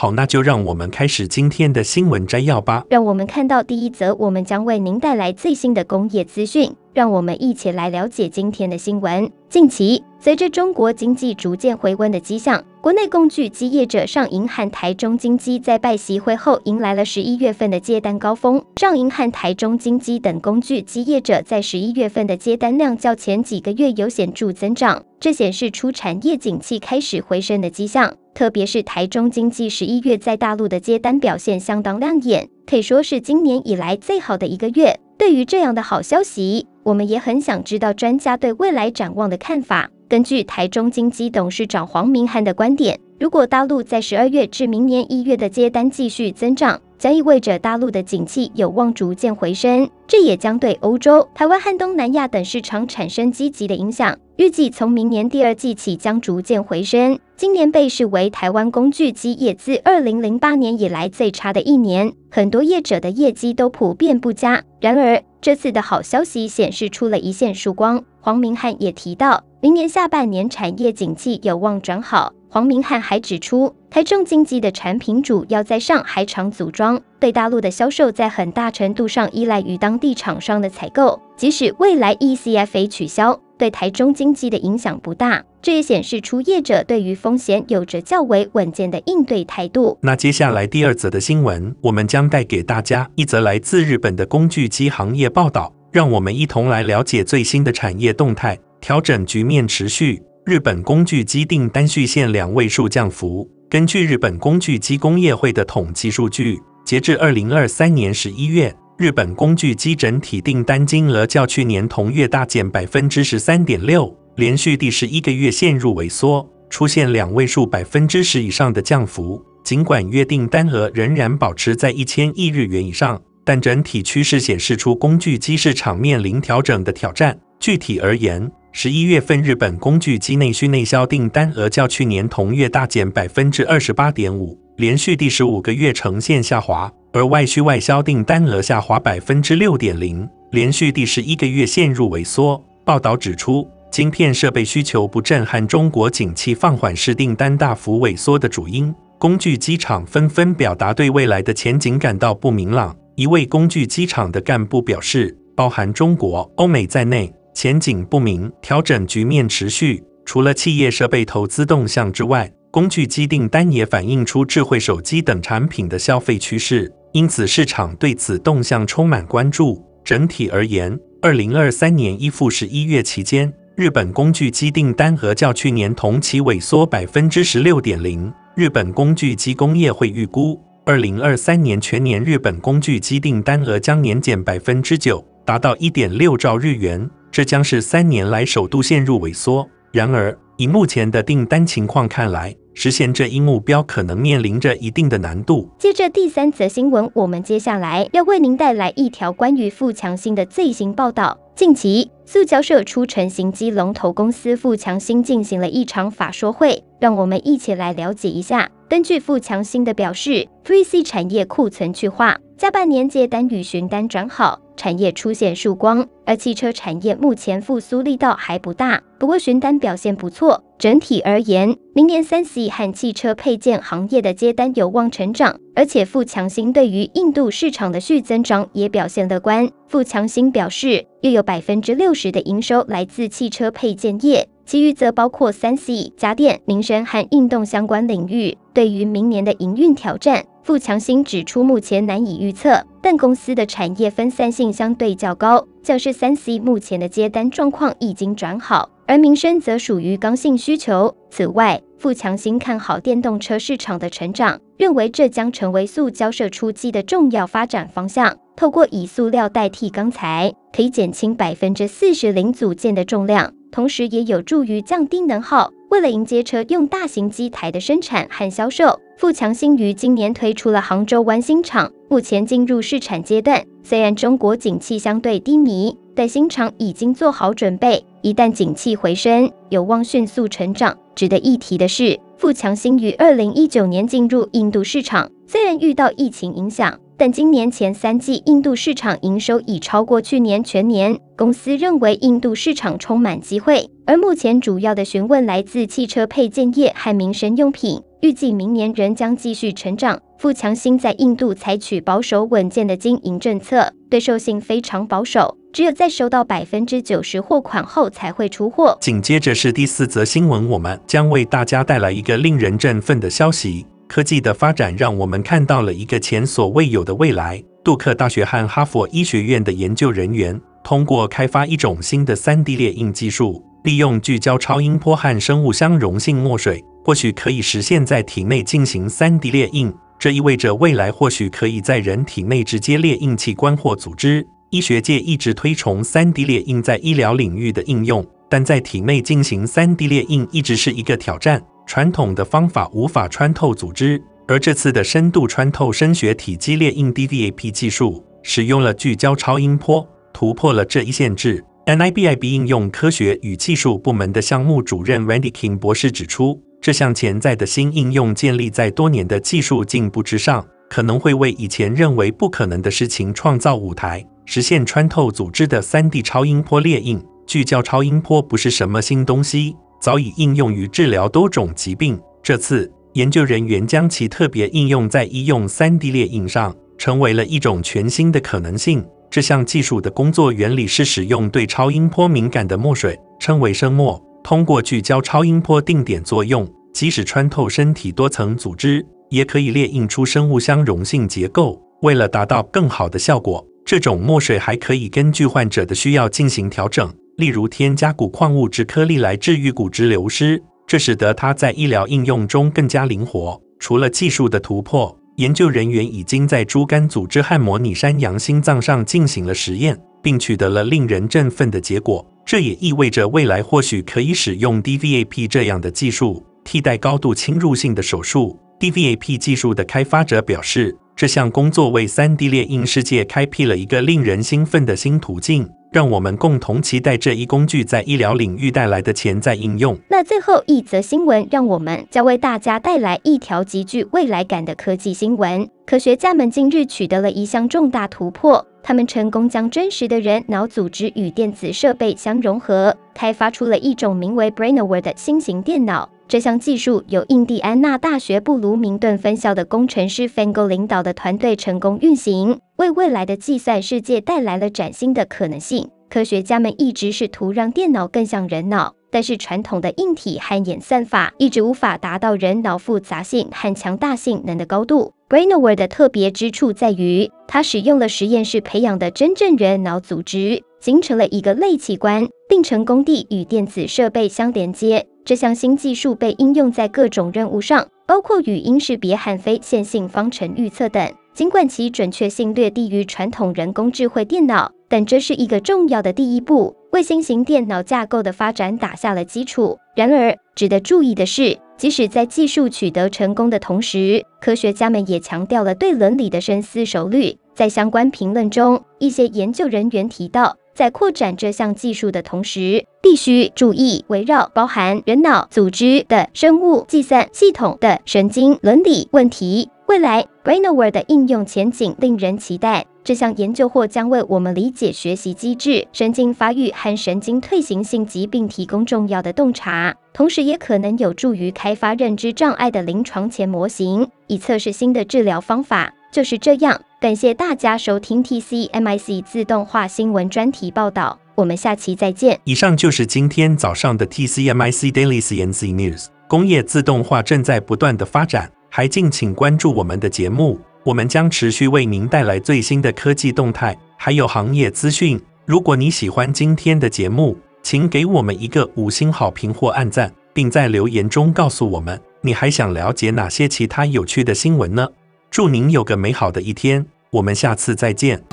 好，那就让我们开始今天的新闻摘要吧。让我们看到第一则，我们将为您带来最新的工业资讯。让我们一起来了解今天的新闻。近期，随着中国经济逐渐回温的迹象，国内工具机业者上银和台中精机在拜习会后迎来了十一月份的接单高峰。上银和台中精机等工具机业者在十一月份的接单量较前几个月有显著增长，这显示出产业景气开始回升的迹象。特别是台中经济十一月在大陆的接单表现相当亮眼，可以说是今年以来最好的一个月。对于这样的好消息，我们也很想知道专家对未来展望的看法。根据台中经济董事长黄明汉的观点，如果大陆在十二月至明年一月的接单继续增长，将意味着大陆的景气有望逐渐回升，这也将对欧洲、台湾和东南亚等市场产生积极的影响。预计从明年第二季起将逐渐回升。今年被视为台湾工具机业自二零零八年以来最差的一年，很多业者的业绩都普遍不佳。然而，这次的好消息显示出了一线曙光。黄明汉也提到，明年下半年产业景气有望转好。黄明汉还指出，台中精机的产品主要在上海厂组装，对大陆的销售在很大程度上依赖于当地厂商的采购。即使未来 ECFA 取消，对台中精机的影响不大。这也显示出业者对于风险有着较为稳健的应对态度。那接下来第二则的新闻，我们将带给大家一则来自日本的工具机行业报道，让我们一同来了解最新的产业动态。调整局面持续。日本工具机订单续现两位数降幅。根据日本工具机工业会的统计数据，截至二零二三年十一月，日本工具机整体订单金额较去年同月大减百分之十三点六，连续第十一个月陷入萎缩，出现两位数百分之十以上的降幅。尽管月订单额仍然保持在一千亿日元以上，但整体趋势显示出工具机市场面临调整的挑战。具体而言，十一月份日本工具机内需内销订单额较去年同月大减百分之二十八点五，连续第十五个月呈现下滑；而外需外销订单额下滑百分之六点零，连续第十一个月陷入萎缩。报道指出，晶片设备需求不振和中国景气放缓是订单大幅萎缩的主因。工具机厂纷纷表达对未来的前景感到不明朗。一位工具机厂的干部表示，包含中国、欧美在内。前景不明，调整局面持续。除了企业设备投资动向之外，工具机订单也反映出智慧手机等产品的消费趋势，因此市场对此动向充满关注。整体而言，二零二三年一至十一月期间，日本工具机订单额较去年同期萎缩百分之十六点零。日本工具机工业会预估，二零二三年全年日本工具机订单额将年减百分之九，达到一点六兆日元。这将是三年来首度陷入萎缩。然而，以目前的订单情况看来，实现这一目标可能面临着一定的难度。接着第三则新闻，我们接下来要为您带来一条关于富强兴的最新报道。近期，塑胶社出成型机龙头公司富强兴进行了一场法说会，让我们一起来了解一下。根据富强兴的表示，3C 产业库存去化，下半年接单与询单转好。产业出现曙光，而汽车产业目前复苏力道还不大，不过询单表现不错。整体而言，明年 3C 和汽车配件行业的接单有望成长，而且富强兴对于印度市场的续增长也表现乐观。富强兴表示，又有百分之六十的营收来自汽车配件业，其余则包括 3C、家电、民生和运动相关领域。对于明年的营运挑战，富强兴指出，目前难以预测，但公司的产业分散性相对较高，像是 3C 目前的接单状况已经转好。而民生则属于刚性需求。此外，富强新看好电动车市场的成长，认为这将成为塑胶射出机的重要发展方向。透过以塑料代替钢材，可以减轻百分之四十零组件的重量，同时也有助于降低能耗。为了迎接车用大型机台的生产和销售，富强新于今年推出了杭州湾新厂，目前进入试产阶段。虽然中国景气相对低迷，但新厂已经做好准备，一旦景气回升，有望迅速成长。值得一提的是，富强新于二零一九年进入印度市场，虽然遇到疫情影响。但今年前三季印度市场营收已超过去年全年，公司认为印度市场充满机会，而目前主要的询问来自汽车配件业和民生用品，预计明年仍将继续成长。富强新在印度采取保守稳健的经营政策，对售性非常保守，只有在收到百分之九十货款后才会出货。紧接着是第四则新闻，我们将为大家带来一个令人振奋的消息。科技的发展让我们看到了一个前所未有的未来。杜克大学和哈佛医学院的研究人员通过开发一种新的 3D 列印技术，利用聚焦超音波和生物相容性墨水，或许可以实现在体内进行 3D 列印。这意味着未来或许可以在人体内直接列印器官或组织。医学界一直推崇 3D 列印在医疗领域的应用，但在体内进行 3D 列印一直是一个挑战。传统的方法无法穿透组织，而这次的深度穿透声学体积列印 DVAP 技术使用了聚焦超音波，突破了这一限制。NIBIB 应用科学与技术部门的项目主任 Randy King 博士指出，这项潜在的新应用建立在多年的技术进步之上，可能会为以前认为不可能的事情创造舞台，实现穿透组织的 3D 超音波列印。聚焦超音波不是什么新东西。早已应用于治疗多种疾病。这次研究人员将其特别应用在医用 3D 列印上，成为了一种全新的可能性。这项技术的工作原理是使用对超音波敏感的墨水，称为生墨，通过聚焦超音波定点作用，即使穿透身体多层组织，也可以列印出生物相容性结构。为了达到更好的效果，这种墨水还可以根据患者的需要进行调整。例如添加鈷矿物质颗粒来治愈骨质流失，这使得它在医疗应用中更加灵活。除了技术的突破，研究人员已经在猪肝组织和模拟山羊心脏上进行了实验，并取得了令人振奋的结果。这也意味着未来或许可以使用 DVAP 这样的技术替代高度侵入性的手术。DVAP 技术的开发者表示，这项工作为 3D 列印世界开辟了一个令人兴奋的新途径。让我们共同期待这一工具在医疗领域带来的潜在应用。那最后一则新闻，让我们将为大家带来一条极具未来感的科技新闻。科学家们近日取得了一项重大突破，他们成功将真实的人脑组织与电子设备相融合，开发出了一种名为 Brainaware 的新型电脑。这项技术由印第安纳大学布鲁明顿分校的工程师 Fango 领导的团队成功运行，为未来的计算世界带来了崭新的可能性。科学家们一直试图让电脑更像人脑，但是传统的硬体和演算法一直无法达到人脑复杂性和强大性能的高度。Brainaware 的特别之处在于，它使用了实验室培养的真正人脑组织，形成了一个类器官，并成功地与电子设备相连接。这项新技术被应用在各种任务上，包括语音识别和非线性方程预测等。尽管其准确性略低于传统人工智慧电脑，但这是一个重要的第一步，为新型电脑架构的发展打下了基础。然而，值得注意的是，即使在技术取得成功的同时，科学家们也强调了对伦理的深思熟虑。在相关评论中，一些研究人员提到，在扩展这项技术的同时，必须注意围绕包含人脑组织的生物计算系统的神经伦理问题。未来，Brainaware 的应用前景令人期待。这项研究或将为我们理解学习机制、神经发育和神经退行性疾病提供重要的洞察，同时也可能有助于开发认知障碍的临床前模型，以测试新的治疗方法。就是这样。感谢大家收听 TCMIC 自动化新闻专题报道，我们下期再见。以上就是今天早上的 TCMIC Daily CNC News。工业自动化正在不断的发展，还敬请关注我们的节目，我们将持续为您带来最新的科技动态，还有行业资讯。如果你喜欢今天的节目，请给我们一个五星好评或按赞，并在留言中告诉我们你还想了解哪些其他有趣的新闻呢？祝您有个美好的一天，我们下次再见。